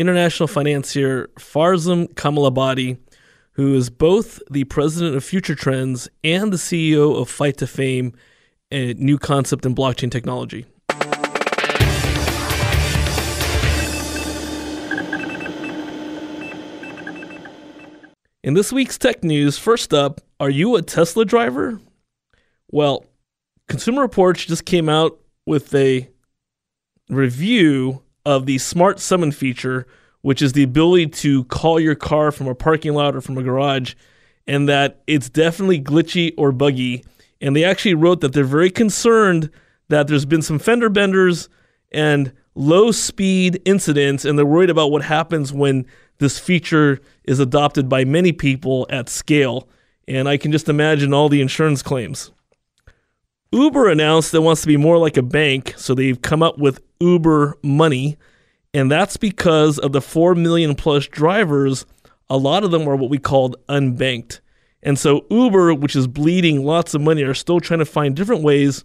international financier Farzam Kamalabadi, who is both the president of Future Trends and the CEO of Fight to Fame, a new concept in blockchain technology. In this week's tech news, first up, are you a Tesla driver? Well, Consumer Reports just came out with a review of the Smart Summon feature, which is the ability to call your car from a parking lot or from a garage, and that it's definitely glitchy or buggy. And they actually wrote that they're very concerned that there's been some fender benders and low speed incidents, and they're worried about what happens when this feature is adopted by many people at scale. And I can just imagine all the insurance claims. Uber announced that wants to be more like a bank, so they've come up with Uber Money, and that's because of the 4 million plus drivers, a lot of them are what we called unbanked. And so Uber, which is bleeding lots of money, are still trying to find different ways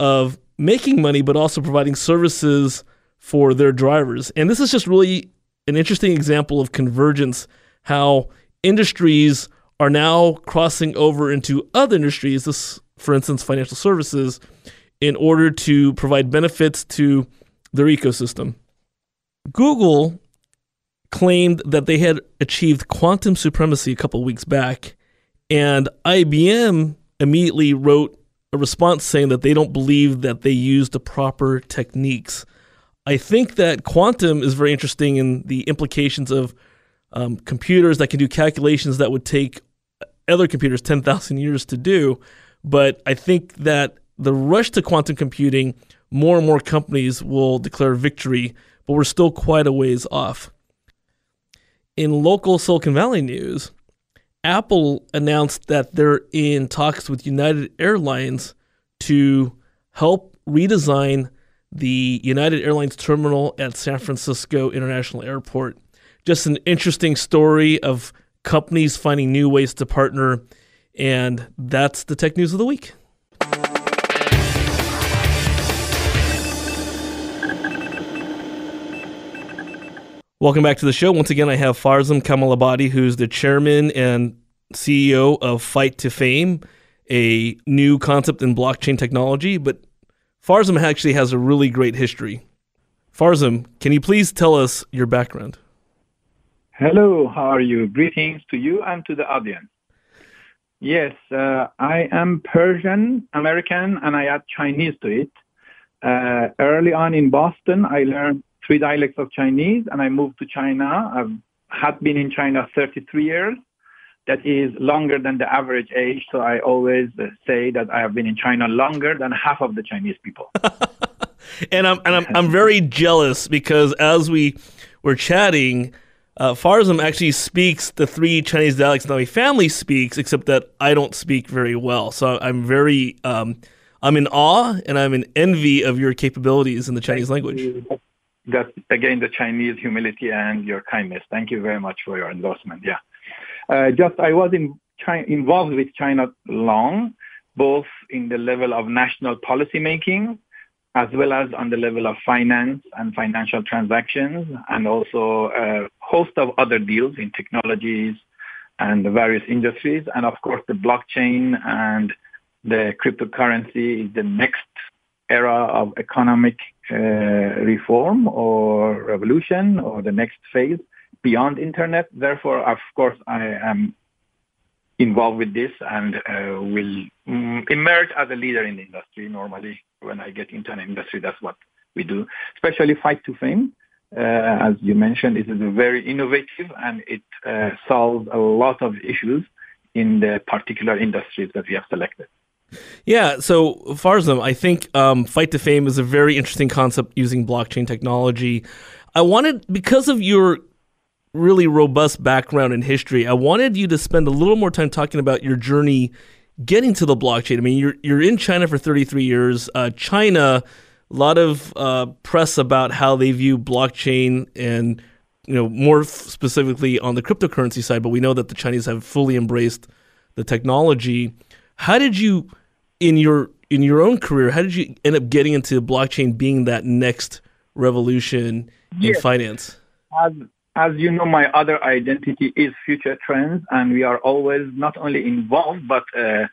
of making money, but also providing services for their drivers. And this is just really an interesting example of convergence, how industries are now crossing over into other industries. This for instance, financial services, in order to provide benefits to their ecosystem. Google claimed that they had achieved quantum supremacy a couple weeks back, and IBM immediately wrote a response saying that they don't believe that they used the proper techniques. I think that quantum is very interesting in the implications of um, computers that can do calculations that would take other computers 10,000 years to do. But I think that the rush to quantum computing, more and more companies will declare victory, but we're still quite a ways off. In local Silicon Valley news, Apple announced that they're in talks with United Airlines to help redesign the United Airlines terminal at San Francisco International Airport. Just an interesting story of companies finding new ways to partner and that's the tech news of the week. Welcome back to the show. Once again, I have Farzam Kamalabadi, who's the chairman and CEO of Fight to Fame, a new concept in blockchain technology. But Farzam actually has a really great history. Farzam, can you please tell us your background? Hello, how are you? Greetings to you and to the audience. Yes, uh, I am Persian American and I add Chinese to it. Uh, early on in Boston, I learned three dialects of Chinese and I moved to China. I've had been in China 33 years. That is longer than the average age. So I always say that I have been in China longer than half of the Chinese people. and I'm and I'm, I'm very jealous because as we were chatting, uh, Farzam actually speaks the three Chinese dialects that my family speaks, except that I don't speak very well. So I'm very, um, I'm in awe and I'm in envy of your capabilities in the Chinese language. That's again the Chinese humility and your kindness. Thank you very much for your endorsement. Yeah, uh, just I was in China, involved with China long, both in the level of national policy making as well as on the level of finance and financial transactions, and also a host of other deals in technologies and the various industries. And of course, the blockchain and the cryptocurrency is the next era of economic uh, reform or revolution or the next phase beyond internet. Therefore, of course, I am involved with this and uh, will mm, emerge as a leader in the industry normally when I get into an industry, that's what we do, especially Fight to Fame. Uh, as you mentioned, it is very innovative and it uh, solves a lot of issues in the particular industries that we have selected. Yeah, so Farzam, I think um, Fight to Fame is a very interesting concept using blockchain technology. I wanted, because of your really robust background in history. I wanted you to spend a little more time talking about your journey getting to the blockchain. I mean, you're you're in China for 33 years. Uh, China, a lot of uh, press about how they view blockchain and you know more specifically on the cryptocurrency side. But we know that the Chinese have fully embraced the technology. How did you, in your in your own career, how did you end up getting into blockchain being that next revolution in finance? As, as you know, my other identity is future trends, and we are always not only involved but uh,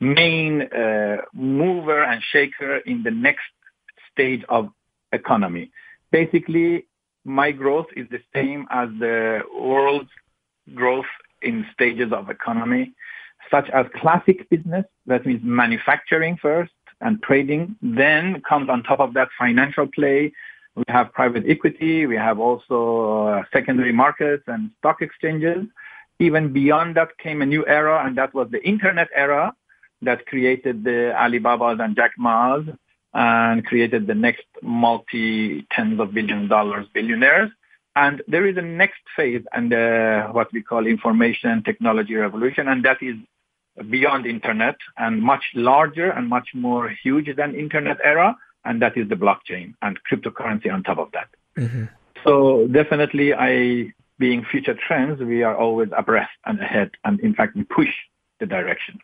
main uh, mover and shaker in the next stage of economy. Basically, my growth is the same as the world's growth in stages of economy, such as classic business, that means manufacturing first and trading. Then comes on top of that financial play. We have private equity. We have also uh, secondary markets and stock exchanges. Even beyond that came a new era, and that was the internet era that created the Alibabas and Jack Ma's and created the next multi tens of billion dollars billionaires. And there is a next phase and uh, what we call information technology revolution, and that is beyond internet and much larger and much more huge than internet era, and that is the blockchain and cryptocurrency on top of that. Mm-hmm. So definitely, I being future trends, we are always abreast and ahead, and in fact, we push the direction.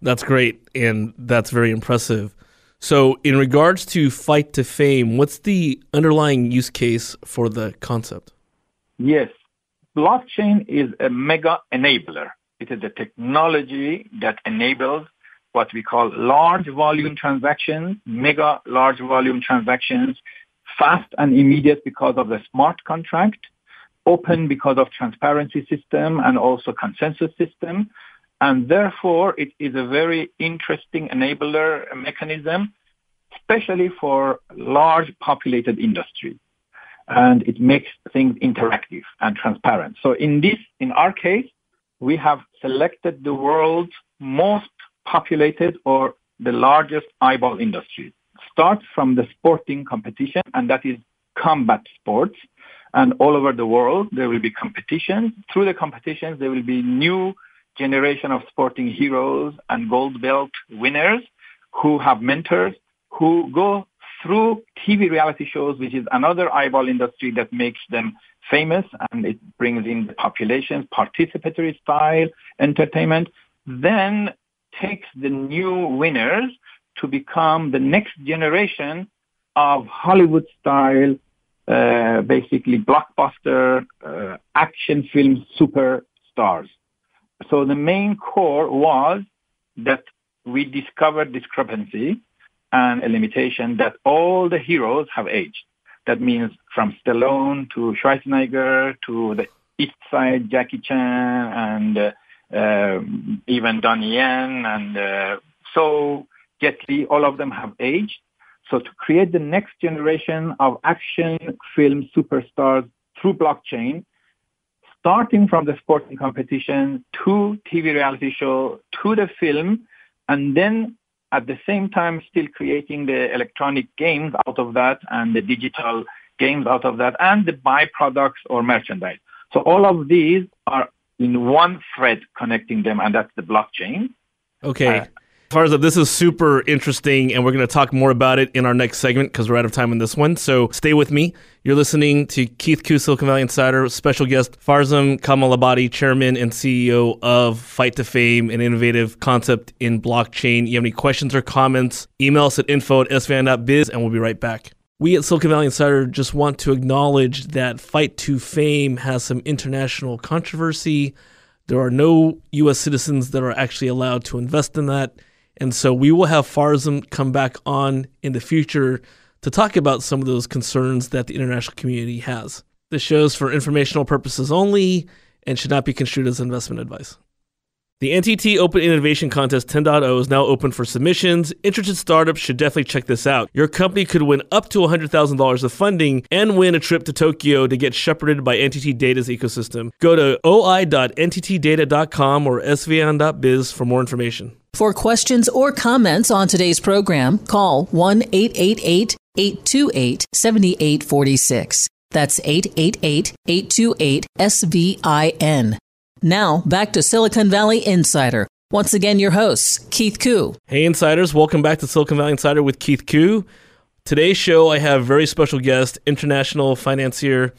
That's great, and that's very impressive. So, in regards to Fight to Fame, what's the underlying use case for the concept? Yes, blockchain is a mega enabler. It is a technology that enables what we call large volume transactions, mega large volume transactions, fast and immediate because of the smart contract, open because of transparency system and also consensus system, and therefore, it is a very interesting enabler mechanism, especially for large populated industries. And it makes things interactive and transparent. So in this, in our case, we have selected the world's most populated or the largest eyeball industries. Starts from the sporting competition, and that is combat sports. And all over the world, there will be competitions. Through the competitions, there will be new generation of sporting heroes and gold belt winners who have mentors who go through TV reality shows, which is another eyeball industry that makes them famous and it brings in the populations, participatory style entertainment, then takes the new winners to become the next generation of Hollywood style, uh, basically blockbuster uh, action film superstars. So the main core was that we discovered discrepancy and a limitation that all the heroes have aged. That means from Stallone to Schwarzenegger to the East Side Jackie Chan and uh, uh, even Donnie Yen and uh, so Jet Li, all of them have aged. So to create the next generation of action film superstars through blockchain, starting from the sporting competition to TV reality show to the film, and then at the same time still creating the electronic games out of that and the digital games out of that and the byproducts or merchandise. So all of these are in one thread connecting them, and that's the blockchain. Okay. Uh, Farzam, this is super interesting, and we're going to talk more about it in our next segment because we're out of time in this one. So stay with me. You're listening to Keith Koo, Silicon Valley Insider, special guest Farzam Kamalabadi, chairman and CEO of Fight to Fame, an innovative concept in blockchain. You have any questions or comments? Email us at info at svin.biz, and we'll be right back. We at Silicon Valley Insider just want to acknowledge that Fight to Fame has some international controversy. There are no U.S. citizens that are actually allowed to invest in that. And so we will have Farzam come back on in the future to talk about some of those concerns that the international community has. This show is for informational purposes only and should not be construed as investment advice. The NTT Open Innovation Contest 10.0 is now open for submissions. Interested startups should definitely check this out. Your company could win up to $100,000 of funding and win a trip to Tokyo to get shepherded by NTT Data's ecosystem. Go to oi.nttdata.com or svin.biz for more information. For questions or comments on today's program, call 1 888 828 7846. That's 888 828 SVIN. Now, back to Silicon Valley Insider. Once again, your host, Keith Koo. Hey, Insiders. Welcome back to Silicon Valley Insider with Keith Koo. Today's show, I have very special guest, international financier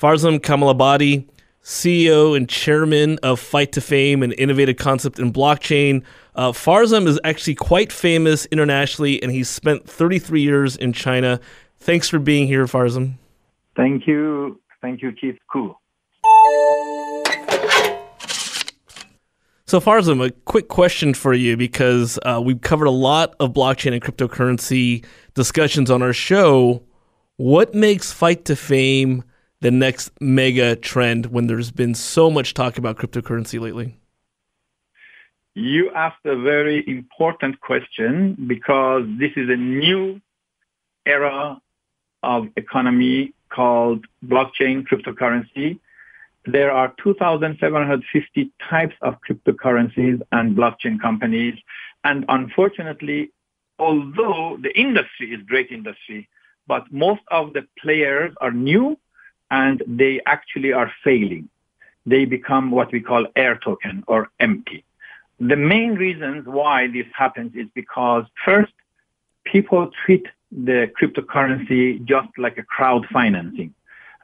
Farzam Kamalabadi, CEO and chairman of Fight to Fame, an innovative concept in blockchain. Uh, Farzam is actually quite famous internationally, and he's spent 33 years in China. Thanks for being here, Farzam. Thank you. Thank you, Keith. Cool. So, Farzam, a quick question for you because uh, we've covered a lot of blockchain and cryptocurrency discussions on our show. What makes Fight to Fame the next mega trend when there's been so much talk about cryptocurrency lately? You asked a very important question because this is a new era of economy called blockchain cryptocurrency. There are 2,750 types of cryptocurrencies and blockchain companies. And unfortunately, although the industry is great industry, but most of the players are new and they actually are failing. They become what we call air token or empty. The main reasons why this happens is because first, people treat the cryptocurrency just like a crowd financing.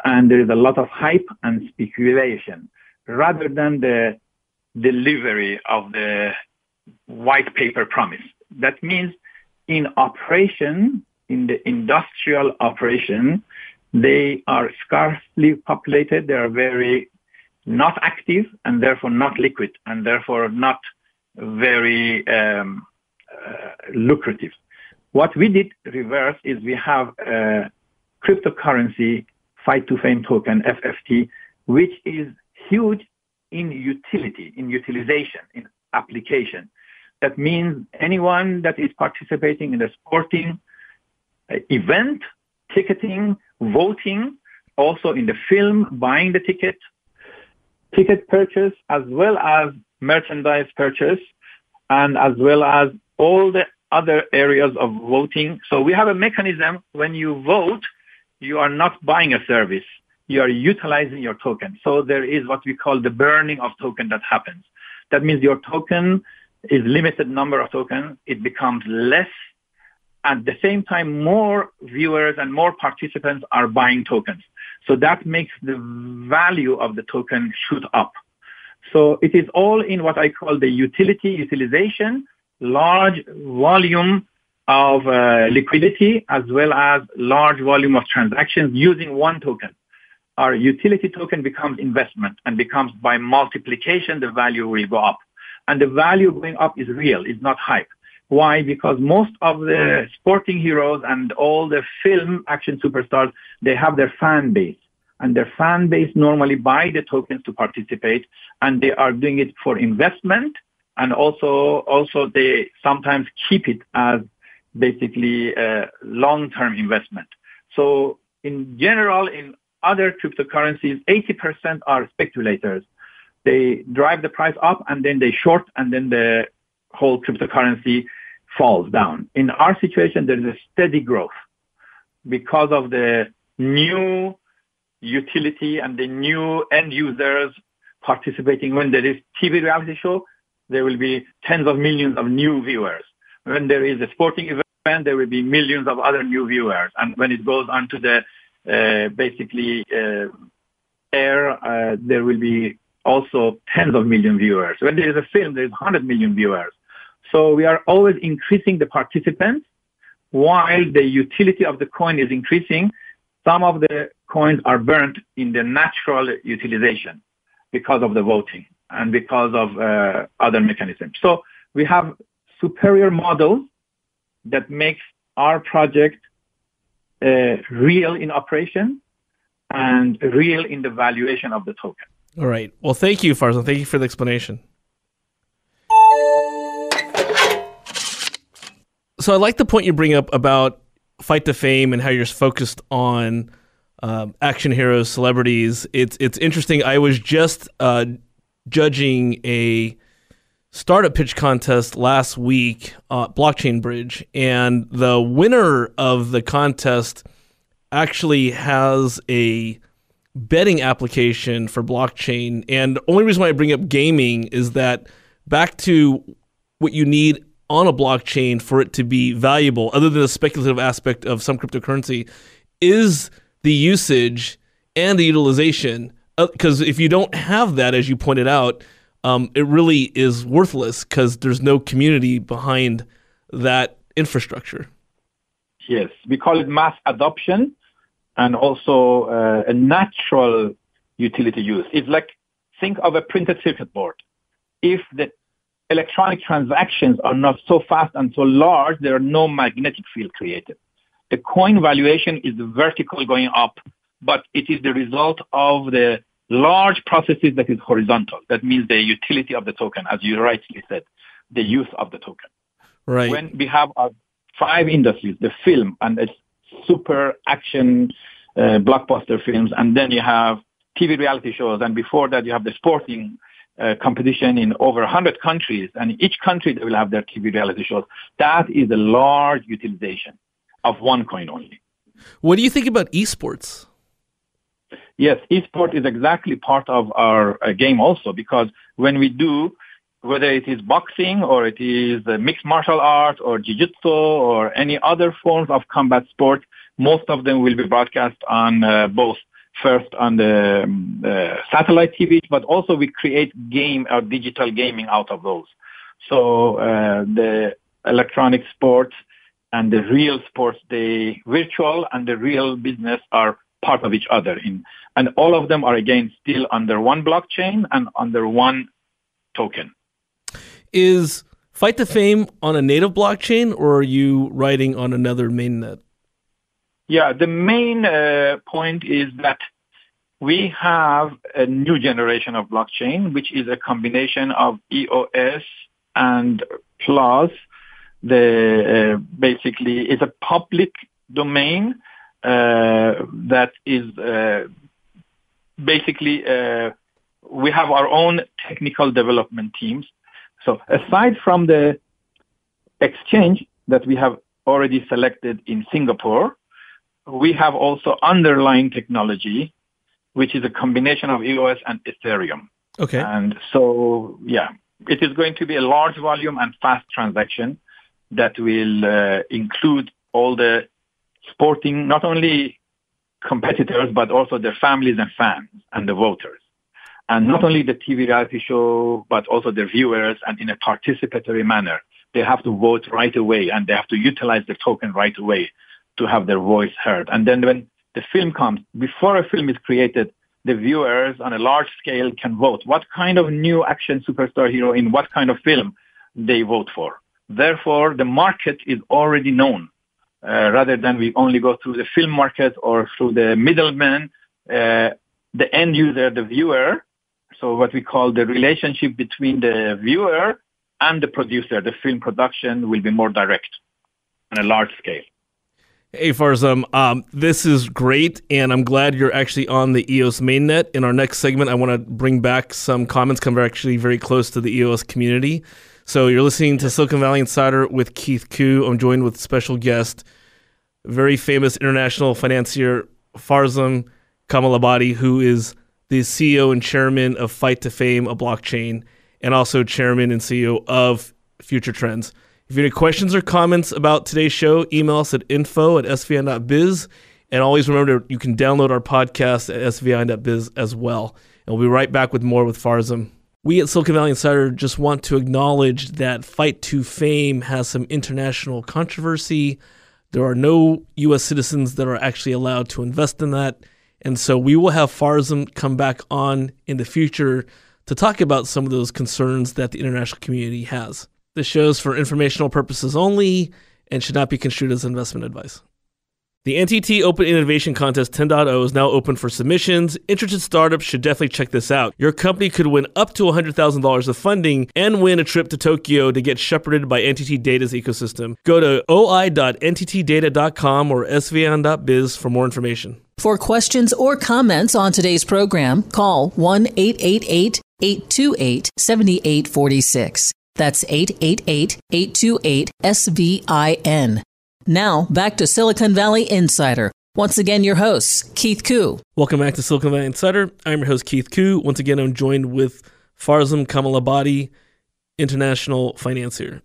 And there is a lot of hype and speculation rather than the delivery of the white paper promise. That means in operation, in the industrial operation, they are scarcely populated. They are very not active and therefore not liquid and therefore not very um, uh, lucrative. What we did reverse is we have a cryptocurrency fight to fame token, FFT, which is huge in utility, in utilization, in application. That means anyone that is participating in a sporting uh, event, ticketing, voting, also in the film, buying the ticket, ticket purchase, as well as merchandise purchase, and as well as all the other areas of voting. So we have a mechanism when you vote, you are not buying a service. You are utilizing your token. So there is what we call the burning of token that happens. That means your token is limited number of tokens. It becomes less. At the same time, more viewers and more participants are buying tokens. So that makes the value of the token shoot up. So it is all in what I call the utility utilization large volume of uh, liquidity as well as large volume of transactions using one token. Our utility token becomes investment and becomes by multiplication, the value will go up. And the value going up is real, it's not hype. Why? Because most of the sporting heroes and all the film action superstars, they have their fan base. And their fan base normally buy the tokens to participate and they are doing it for investment and also also they sometimes keep it as basically a long-term investment. So in general, in other cryptocurrencies, 80% are speculators. They drive the price up and then they short and then the whole cryptocurrency falls down. In our situation, there is a steady growth because of the new utility and the new end users participating when there is TV reality show there will be tens of millions of new viewers. When there is a sporting event, there will be millions of other new viewers. And when it goes onto the uh, basically uh, air, uh, there will be also tens of million viewers. When there is a film, there is 100 million viewers. So we are always increasing the participants while the utility of the coin is increasing. Some of the coins are burnt in the natural utilization because of the voting and because of uh, other mechanisms. So we have superior models that makes our project uh, real in operation and real in the valuation of the token. All right. Well, thank you, Farzam. Thank you for the explanation. So I like the point you bring up about fight to fame and how you're focused on um, action heroes, celebrities. It's it's interesting. I was just uh, judging a startup pitch contest last week, uh, Blockchain Bridge, and the winner of the contest actually has a betting application for blockchain. And the only reason why I bring up gaming is that back to what you need on a blockchain for it to be valuable, other than the speculative aspect of some cryptocurrency, is the usage and the utilization. Because uh, if you don't have that, as you pointed out, um, it really is worthless because there's no community behind that infrastructure. Yes, we call it mass adoption and also uh, a natural utility use. It's like think of a printed circuit board. If the electronic transactions are not so fast and so large, there are no magnetic field created. The coin valuation is vertical going up, but it is the result of the large processes that is horizontal. That means the utility of the token, as you rightly said, the use of the token. Right. When we have uh, five industries, the film and its super action uh, blockbuster films, and then you have TV reality shows, and before that you have the sporting competition in over 100 countries, and each country they will have their TV reality shows. That is a large utilization of one coin only. What do you think about esports? Yes, esports is exactly part of our uh, game also because when we do, whether it is boxing or it is mixed martial arts or jiu-jitsu or any other forms of combat sport, most of them will be broadcast on uh, both first on the um, uh, satellite TV, but also we create game or digital gaming out of those. So uh, the electronic sports and the real sports, the virtual and the real business are part of each other. In, and all of them are again still under one blockchain and under one token. Is Fight the Fame on a native blockchain or are you writing on another mainnet? Yeah, the main uh, point is that we have a new generation of blockchain, which is a combination of EOS and plus the uh, basically is a public domain uh, that is basically we have our own technical development teams. So aside from the exchange that we have already selected in Singapore, we have also underlying technology, which is a combination of EOS and Ethereum. Okay. And so, yeah, it is going to be a large volume and fast transaction that will uh, include all the sporting, not only competitors, but also their families and fans and the voters. And not only the TV reality show, but also the viewers and in a participatory manner. They have to vote right away and they have to utilize the token right away to have their voice heard. And then when the film comes, before a film is created, the viewers on a large scale can vote what kind of new action superstar hero in what kind of film they vote for. Therefore, the market is already known. Uh, rather than we only go through the film market or through the middleman, uh, the end user, the viewer. So what we call the relationship between the viewer and the producer, the film production will be more direct on a large scale. Hey Farzam, um, this is great, and I'm glad you're actually on the EOS mainnet. In our next segment, I want to bring back some comments come actually very close to the EOS community. So you're listening to Silicon Valley Insider with Keith Koo. I'm joined with special guest, very famous international financier Farzam Kamalabadi, who is the CEO and chairman of Fight to Fame, a blockchain, and also chairman and CEO of Future Trends. If you have any questions or comments about today's show, email us at info at svin.biz. And always remember, you can download our podcast at svin.biz as well. And we'll be right back with more with Farzam. We at Silicon Valley Insider just want to acknowledge that Fight to Fame has some international controversy. There are no U.S. citizens that are actually allowed to invest in that. And so we will have Farzam come back on in the future to talk about some of those concerns that the international community has. This show's for informational purposes only and should not be construed as investment advice. The NTT Open Innovation Contest 10.0 is now open for submissions. Interested startups should definitely check this out. Your company could win up to $100,000 of funding and win a trip to Tokyo to get shepherded by NTT Data's ecosystem. Go to oi.nttdata.com or svin.biz for more information. For questions or comments on today's program, call 1 888 828 7846. That's 888 828 SVIN. Now, back to Silicon Valley Insider Once again, your host, Keith Koo. Welcome back to Silicon Valley Insider. I'm your host, Keith Koo. Once again, I'm joined with Farzam Kamalabadi, international financier.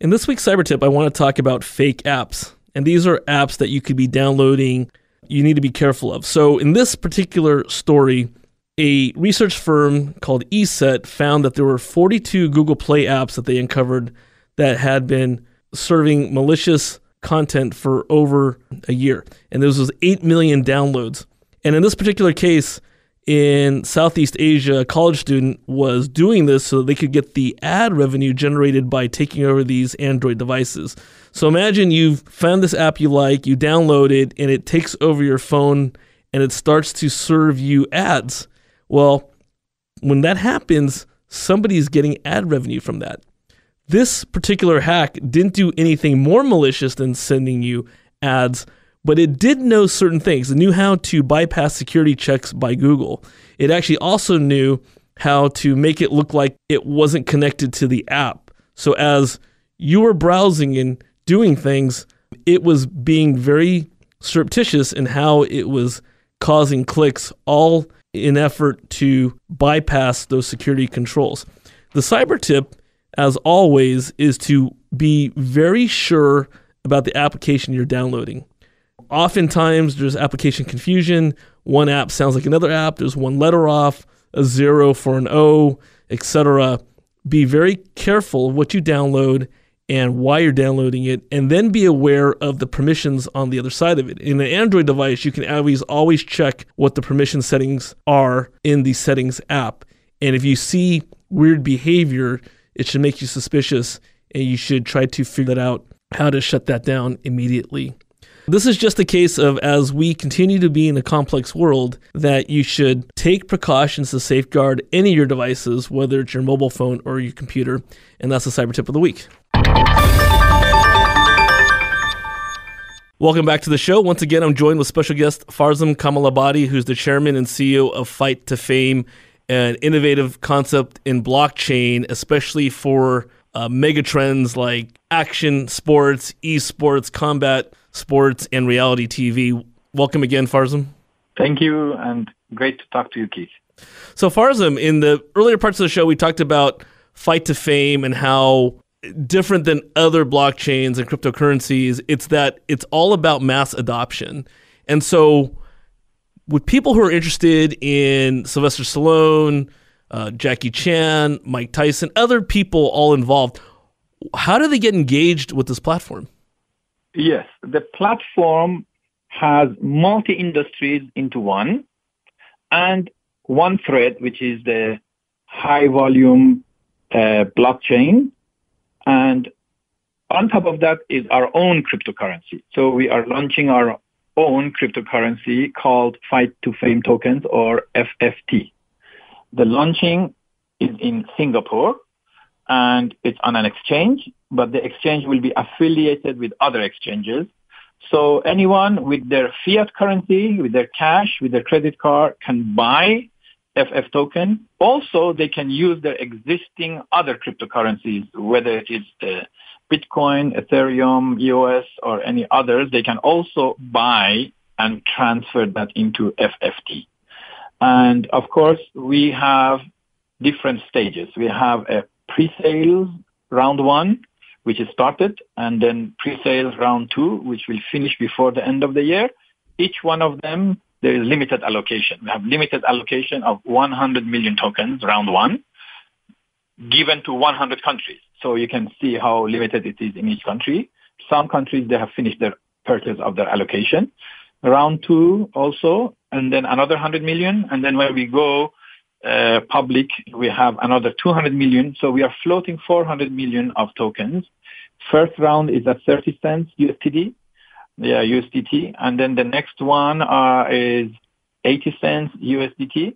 In this week's cyber tip, I want to talk about fake apps. And these are apps that you could be downloading, you need to be careful of. So, in this particular story, a research firm called ESET found that there were 42 Google Play apps that they uncovered that had been serving malicious content for over a year. And there was 8 million downloads. And in this particular case, in Southeast Asia, a college student was doing this so they could get the ad revenue generated by taking over these Android devices. So imagine you've found this app you like, you download it, and it takes over your phone and it starts to serve you ads. Well, when that happens, somebody's getting ad revenue from that. This particular hack didn't do anything more malicious than sending you ads, but it did know certain things. It knew how to bypass security checks by Google. It actually also knew how to make it look like it wasn't connected to the app. So as you were browsing and doing things, it was being very surreptitious in how it was causing clicks, all in effort to bypass those security controls. The cyber tip as always, is to be very sure about the application you're downloading. Oftentimes, there's application confusion. One app sounds like another app. There's one letter off, a zero for an O, etc. Be very careful what you download and why you're downloading it, and then be aware of the permissions on the other side of it. In an Android device, you can always always check what the permission settings are in the settings app. And if you see weird behavior, it should make you suspicious, and you should try to figure that out how to shut that down immediately. This is just a case of as we continue to be in a complex world that you should take precautions to safeguard any of your devices, whether it's your mobile phone or your computer. And that's the cyber tip of the week. Welcome back to the show. Once again, I'm joined with special guest Farzam Kamalabadi, who's the chairman and CEO of Fight to Fame an innovative concept in blockchain, especially for uh, mega trends like action sports, esports, combat sports, and reality TV. Welcome again, Farzam. Thank you, and great to talk to you, Keith. So, Farzam, in the earlier parts of the show, we talked about Fight to Fame and how different than other blockchains and cryptocurrencies, it's that it's all about mass adoption. And so, with people who are interested in Sylvester Stallone, uh, Jackie Chan, Mike Tyson, other people all involved, how do they get engaged with this platform? Yes, the platform has multi industries into one and one thread, which is the high volume uh, blockchain. And on top of that is our own cryptocurrency. So we are launching our own cryptocurrency called Fight to Fame tokens or FFT. The launching is in Singapore and it's on an exchange, but the exchange will be affiliated with other exchanges. So anyone with their fiat currency, with their cash, with their credit card can buy FF token. Also, they can use their existing other cryptocurrencies, whether it is the Bitcoin, Ethereum, EOS, or any others, they can also buy and transfer that into FFT. And of course, we have different stages. We have a pre-sales round one, which is started, and then pre-sales round two, which will finish before the end of the year. Each one of them, there is limited allocation. We have limited allocation of 100 million tokens, round one, given to 100 countries. So you can see how limited it is in each country. Some countries, they have finished their purchase of their allocation. Round two also, and then another 100 million. And then when we go uh, public, we have another 200 million. So we are floating 400 million of tokens. First round is at 30 cents USD, yeah, USDT. And then the next one uh, is 80 cents USDT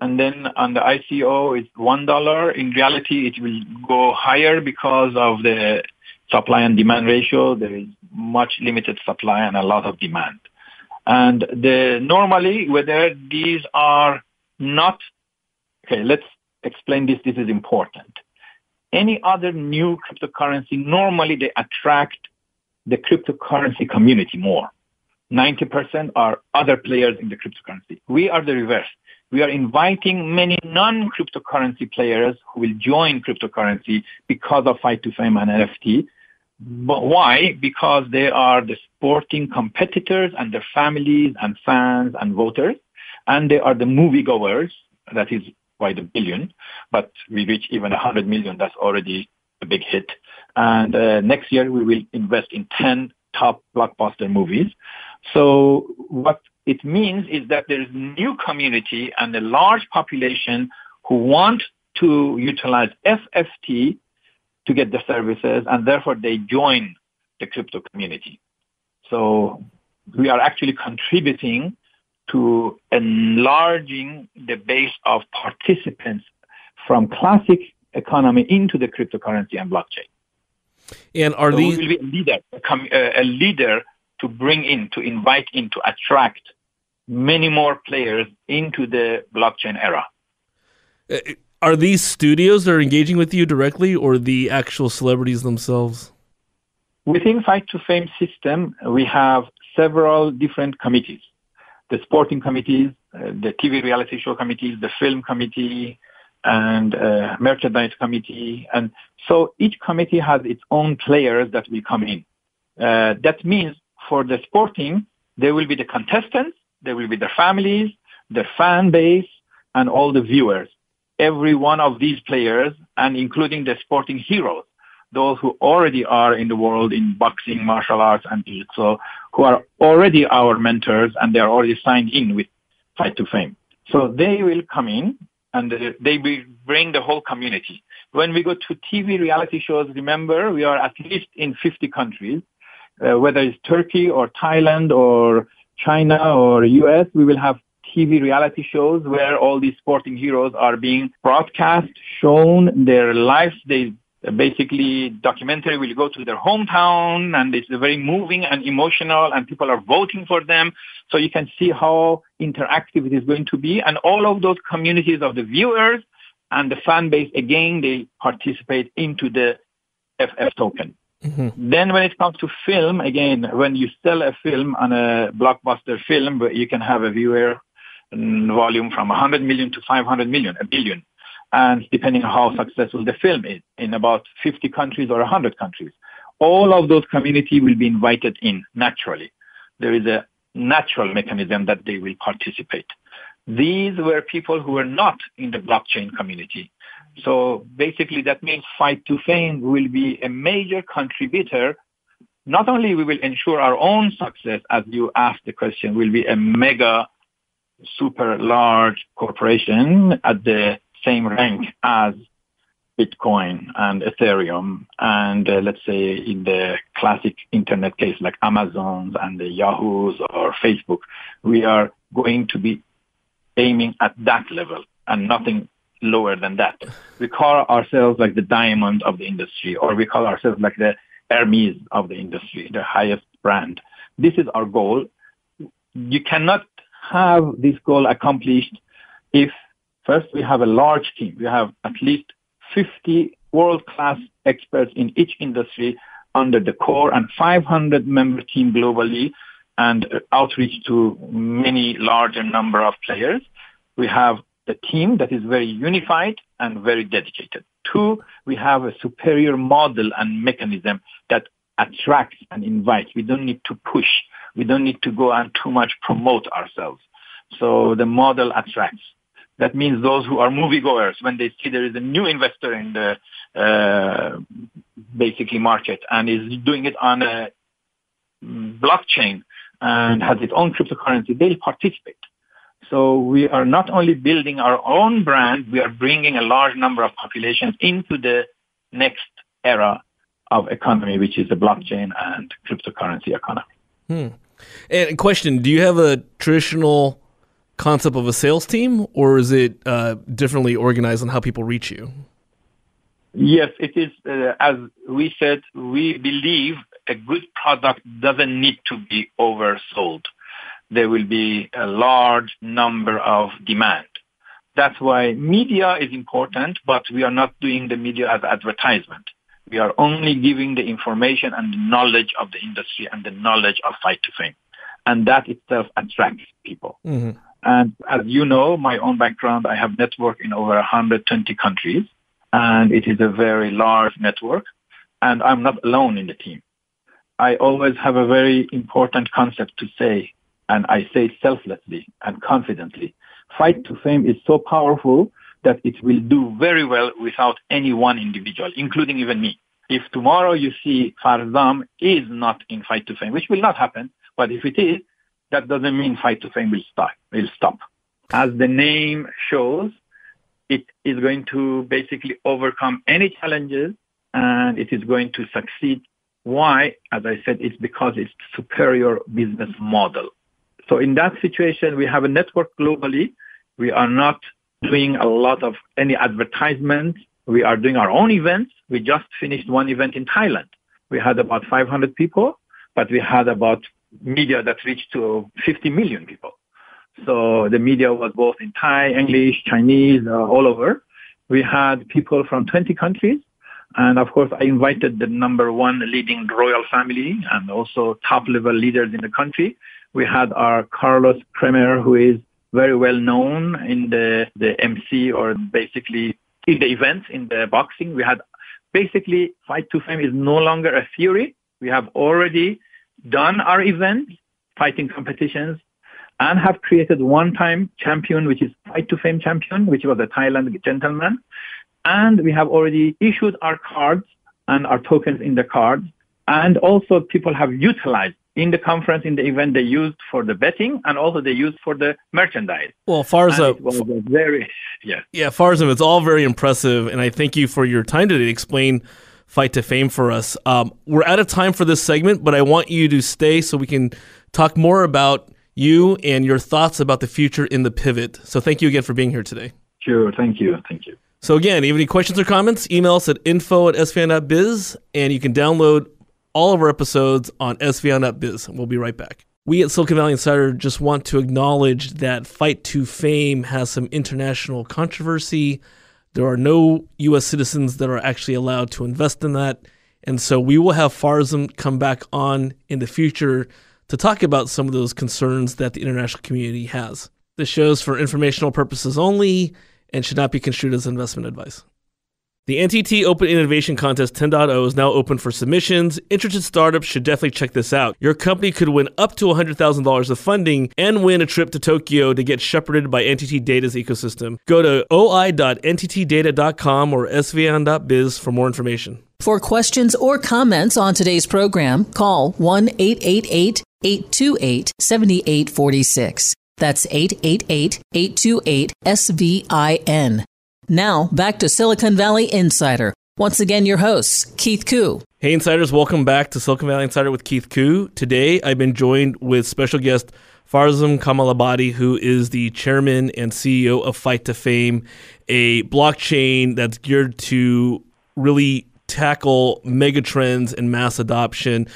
and then on the ICO it's one dollar. In reality, it will go higher because of the supply and demand ratio. There is much limited supply and a lot of demand. And the normally whether these are not okay, let's explain this. This is important. any other new cryptocurrency, normally they attract the cryptocurrency community more. 90% are other players in the cryptocurrency. We are the reverse. We are inviting many non-cryptocurrency players who will join cryptocurrency because of Fight to Fame and FFT. But why? Because they are the sporting competitors and their families and fans and voters. And they are the moviegoers. That is by the billion. But we reach even 100 million. That's already a big hit. And uh, next year we will invest in 10 top blockbuster movies. So what it means is that there is new community and a large population who want to utilize FFT to get the services and therefore they join the crypto community. So we are actually contributing to enlarging the base of participants from classic economy into the cryptocurrency and blockchain. And are so these we will be a leader, a, a leader to bring in, to invite in, to attract many more players into the blockchain era. Uh, are these studios that are engaging with you directly or the actual celebrities themselves? Within Fight to Fame system, we have several different committees. The sporting committees, uh, the TV reality show committees, the film committee, and uh, merchandise committee. And so each committee has its own players that will come in. Uh, that means for the sporting, there will be the contestants, there will be their families, their fan base, and all the viewers. Every one of these players, and including the sporting heroes, those who already are in the world in boxing, martial arts, and jiu-jitsu, who are already our mentors and they are already signed in with Fight to Fame. So they will come in and they bring the whole community. When we go to TV reality shows, remember, we are at least in 50 countries, uh, whether it's Turkey or Thailand or China or US, we will have TV reality shows where all these sporting heroes are being broadcast, shown their lives. They basically documentary will go to their hometown and it's very moving and emotional and people are voting for them. So you can see how interactive it is going to be. And all of those communities of the viewers and the fan base, again, they participate into the FF token. Mm-hmm. Then when it comes to film, again, when you sell a film on a blockbuster film, you can have a viewer volume from 100 million to 500 million, a billion. And depending on how successful the film is in about 50 countries or 100 countries, all of those community will be invited in naturally. There is a natural mechanism that they will participate. These were people who were not in the blockchain community. So basically that means Fight to Fame will be a major contributor. Not only we will ensure our own success, as you asked the question, will be a mega, super large corporation at the same rank as Bitcoin and Ethereum and uh, let's say in the classic internet case like Amazon and the Yahoo's or Facebook, we are going to be aiming at that level and nothing lower than that. We call ourselves like the diamond of the industry, or we call ourselves like the Hermes of the industry, the highest brand. This is our goal. You cannot have this goal accomplished if first we have a large team. We have at least 50 world-class experts in each industry under the core and 500 member team globally and outreach to many larger number of players. We have a team that is very unified and very dedicated. Two, we have a superior model and mechanism that attracts and invites. We don't need to push. We don't need to go and too much promote ourselves. So the model attracts. That means those who are moviegoers, when they see there is a new investor in the uh, basically market and is doing it on a blockchain and has its own cryptocurrency, they'll participate. So we are not only building our own brand, we are bringing a large number of populations into the next era of economy, which is the blockchain and cryptocurrency economy. Hmm. And question, do you have a traditional concept of a sales team or is it uh, differently organized on how people reach you? Yes, it is. Uh, as we said, we believe a good product doesn't need to be oversold there will be a large number of demand. That's why media is important, but we are not doing the media as advertisement. We are only giving the information and the knowledge of the industry and the knowledge of fight to fame. And that itself attracts people. Mm-hmm. And as you know, my own background, I have network in over 120 countries and it is a very large network and I'm not alone in the team. I always have a very important concept to say and I say selflessly and confidently. Fight to fame is so powerful that it will do very well without any one individual, including even me. If tomorrow you see Farzam is not in Fight to Fame, which will not happen, but if it is, that doesn't mean Fight to Fame will stop. Will stop. As the name shows, it is going to basically overcome any challenges and it is going to succeed. Why? As I said, it's because it's superior business model. So in that situation, we have a network globally. We are not doing a lot of any advertisement. We are doing our own events. We just finished one event in Thailand. We had about 500 people, but we had about media that reached to 50 million people. So the media was both in Thai, English, Chinese, uh, all over. We had people from 20 countries. And of course, I invited the number one leading royal family and also top level leaders in the country. We had our Carlos Kremer, who is very well known in the, the MC or basically in the events in the boxing. We had basically fight to fame is no longer a theory. We have already done our events, fighting competitions, and have created one-time champion, which is fight to fame champion, which was a Thailand gentleman. And we have already issued our cards and our tokens in the cards. And also people have utilized in the conference, in the event, they used for the betting and also they used for the merchandise. Well, Farza, was very, yeah. Yeah, Farzam, it's all very impressive. And I thank you for your time today to explain Fight to Fame for us. Um, we're out of time for this segment, but I want you to stay so we can talk more about you and your thoughts about the future in the pivot. So thank you again for being here today. Sure. Thank you. Thank you. So again, if you have any questions or comments, email us at info at svin.biz, and you can download all of our episodes on svin.biz. We'll be right back. We at Silicon Valley Insider just want to acknowledge that Fight to Fame has some international controversy. There are no U.S. citizens that are actually allowed to invest in that. And so we will have Farzam come back on in the future to talk about some of those concerns that the international community has. This shows for informational purposes only and should not be construed as investment advice. The NTT Open Innovation Contest 10.0 is now open for submissions. Interested startups should definitely check this out. Your company could win up to $100,000 of funding and win a trip to Tokyo to get shepherded by NTT Data's ecosystem. Go to oi.nttdata.com or svin.biz for more information. For questions or comments on today's program, call 1 888 828 7846. That's 888 828 SVIN. Now, back to Silicon Valley Insider. Once again, your host, Keith Koo. Hey, Insiders, welcome back to Silicon Valley Insider with Keith Koo. Today, I've been joined with special guest Farzam Kamalabadi, who is the chairman and CEO of Fight to Fame, a blockchain that's geared to really tackle megatrends and mass adoption.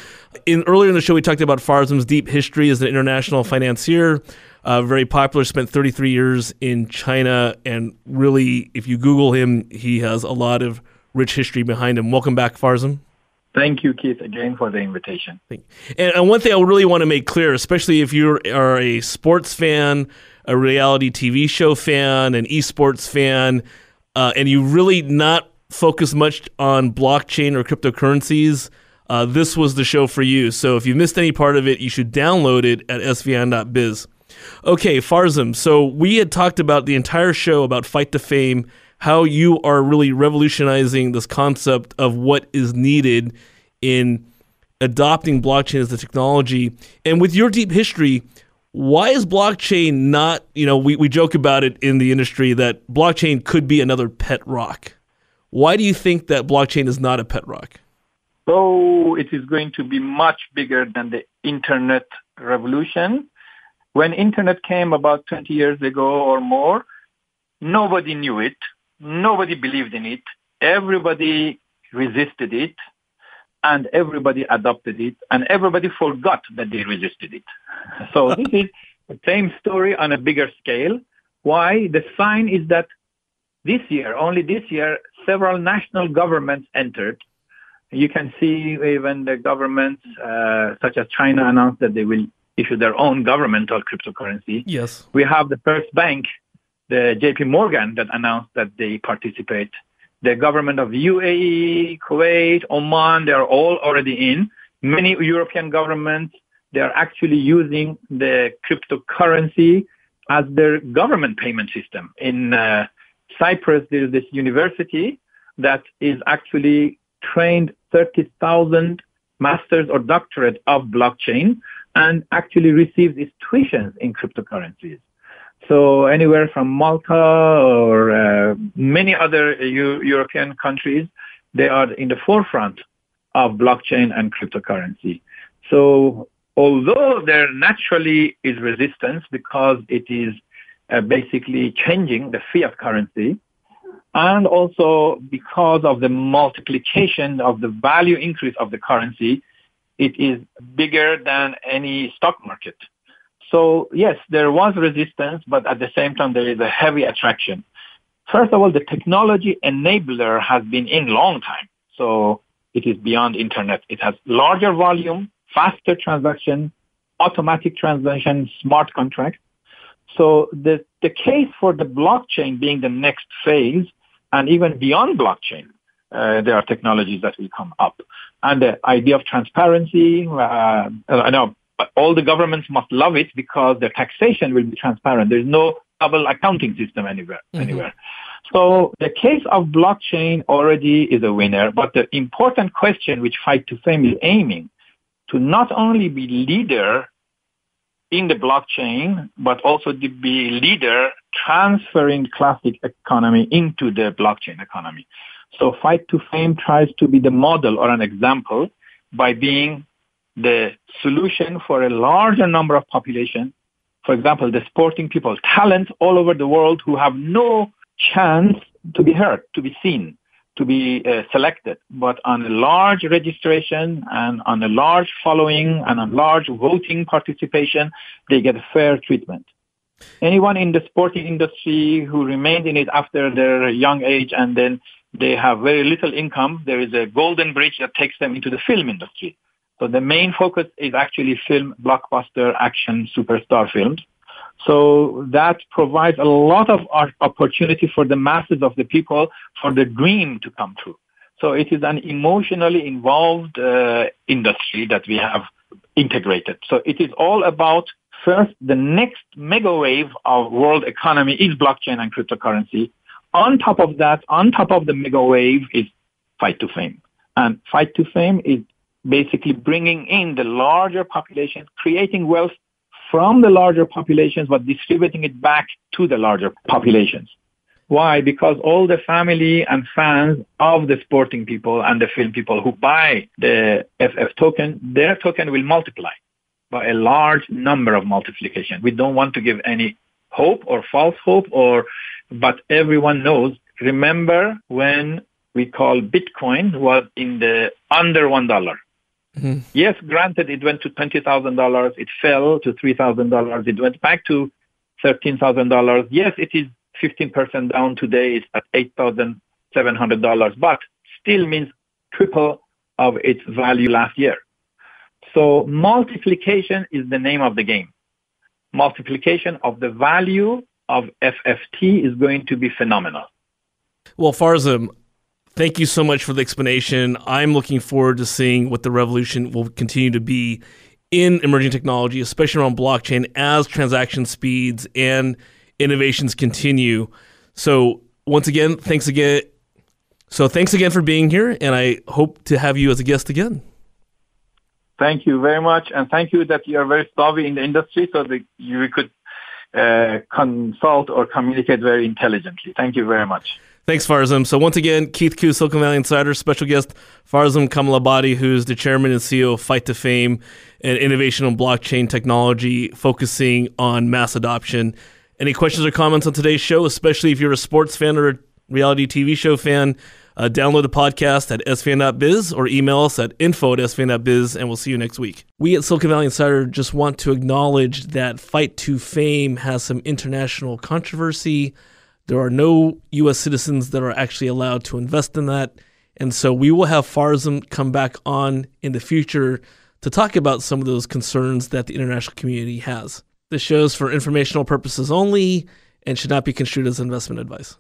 In earlier in the show, we talked about Farzam's deep history as an international financier uh, very popular, spent 33 years in China, and really, if you Google him, he has a lot of rich history behind him. Welcome back, Farzam. Thank you, Keith, again for the invitation. And one thing I really want to make clear, especially if you are a sports fan, a reality TV show fan, an esports fan, uh, and you really not focus much on blockchain or cryptocurrencies, uh, this was the show for you. So if you missed any part of it, you should download it at svin.biz. Okay, Farzam. So we had talked about the entire show about Fight to Fame, how you are really revolutionizing this concept of what is needed in adopting blockchain as the technology. And with your deep history, why is blockchain not, you know, we, we joke about it in the industry that blockchain could be another pet rock. Why do you think that blockchain is not a pet rock? So it is going to be much bigger than the internet revolution. When internet came about 20 years ago or more, nobody knew it. Nobody believed in it. Everybody resisted it and everybody adopted it and everybody forgot that they resisted it. So this is the same story on a bigger scale. Why? The sign is that this year, only this year, several national governments entered. You can see even the governments uh, such as China announced that they will issue their own governmental cryptocurrency. Yes. We have the first bank, the JP Morgan, that announced that they participate. The government of UAE, Kuwait, Oman, they are all already in. Many European governments, they are actually using the cryptocurrency as their government payment system. In uh, Cyprus, there is this university that is actually trained 30,000 masters or doctorate of blockchain and actually receives its tuitions in cryptocurrencies. So anywhere from Malta or uh, many other U- European countries, they are in the forefront of blockchain and cryptocurrency. So although there naturally is resistance because it is uh, basically changing the fiat currency, and also because of the multiplication of the value increase of the currency, it is bigger than any stock market. So yes, there was resistance, but at the same time, there is a heavy attraction. First of all, the technology enabler has been in long time. So it is beyond internet. It has larger volume, faster transaction, automatic transaction, smart contract. So the, the case for the blockchain being the next phase and even beyond blockchain, uh, there are technologies that will come up. And the idea of transparency, uh, I know all the governments must love it because their taxation will be transparent. There's no double accounting system anywhere. Mm-hmm. Anywhere. So the case of blockchain already is a winner, but the important question which Fight to Fame is aiming to not only be leader in the blockchain, but also to be leader transferring classic economy into the blockchain economy. So Fight to Fame tries to be the model or an example by being the solution for a larger number of population. For example, the sporting people, talents all over the world who have no chance to be heard, to be seen, to be uh, selected. But on a large registration and on a large following and a large voting participation, they get fair treatment. Anyone in the sporting industry who remained in it after their young age and then they have very little income, there is a golden bridge that takes them into the film industry. So the main focus is actually film, blockbuster, action, superstar films. So that provides a lot of opportunity for the masses of the people for the dream to come true. So it is an emotionally involved uh, industry that we have integrated. So it is all about first the next mega wave of world economy is blockchain and cryptocurrency. On top of that, on top of the mega wave is fight to fame. And fight to fame is basically bringing in the larger population, creating wealth from the larger populations, but distributing it back to the larger populations. Why? Because all the family and fans of the sporting people and the film people who buy the FF token, their token will multiply by a large number of multiplication. We don't want to give any hope or false hope or, but everyone knows. Remember when we call Bitcoin was in the under one dollar. Mm-hmm. Yes, granted, it went to $20,000. It fell to $3,000. It went back to $13,000. Yes, it is 15% down today. It's at $8,700, but still means triple of its value last year. So multiplication is the name of the game. Multiplication of the value of FFT is going to be phenomenal. Well, Farzam, Thank you so much for the explanation. I'm looking forward to seeing what the revolution will continue to be in emerging technology, especially around blockchain, as transaction speeds and innovations continue. So, once again, thanks again. So, thanks again for being here, and I hope to have you as a guest again. Thank you very much, and thank you that you are very savvy in the industry, so that you could uh, consult or communicate very intelligently. Thank you very much. Thanks, Farzam. So once again, Keith Koo, Silicon Valley Insider, special guest Farzam Kamalabadi, who's the chairman and CEO of Fight to Fame and innovation on blockchain technology, focusing on mass adoption. Any questions or comments on today's show, especially if you're a sports fan or a reality TV show fan, Uh, download the podcast at svin.biz or email us at info at svin.biz, and we'll see you next week. We at Silicon Valley Insider just want to acknowledge that Fight to Fame has some international controversy. There are no U.S. citizens that are actually allowed to invest in that. And so we will have Farzam come back on in the future to talk about some of those concerns that the international community has. This show is for informational purposes only and should not be construed as investment advice.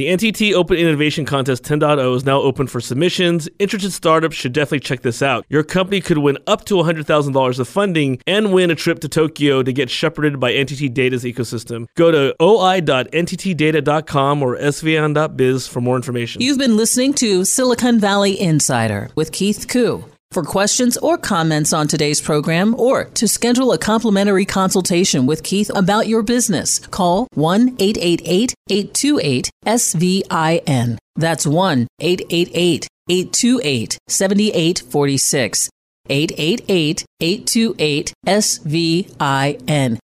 The NTT Open Innovation Contest 10.0 is now open for submissions. Interested startups should definitely check this out. Your company could win up to $100,000 of funding and win a trip to Tokyo to get shepherded by NTT Data's ecosystem. Go to oi.nttdata.com or svin.biz for more information. You've been listening to Silicon Valley Insider with Keith Koo. For questions or comments on today's program or to schedule a complimentary consultation with Keith about your business, call 1 888 828 SVIN. That's 1 888 828 7846. 888 828 SVIN.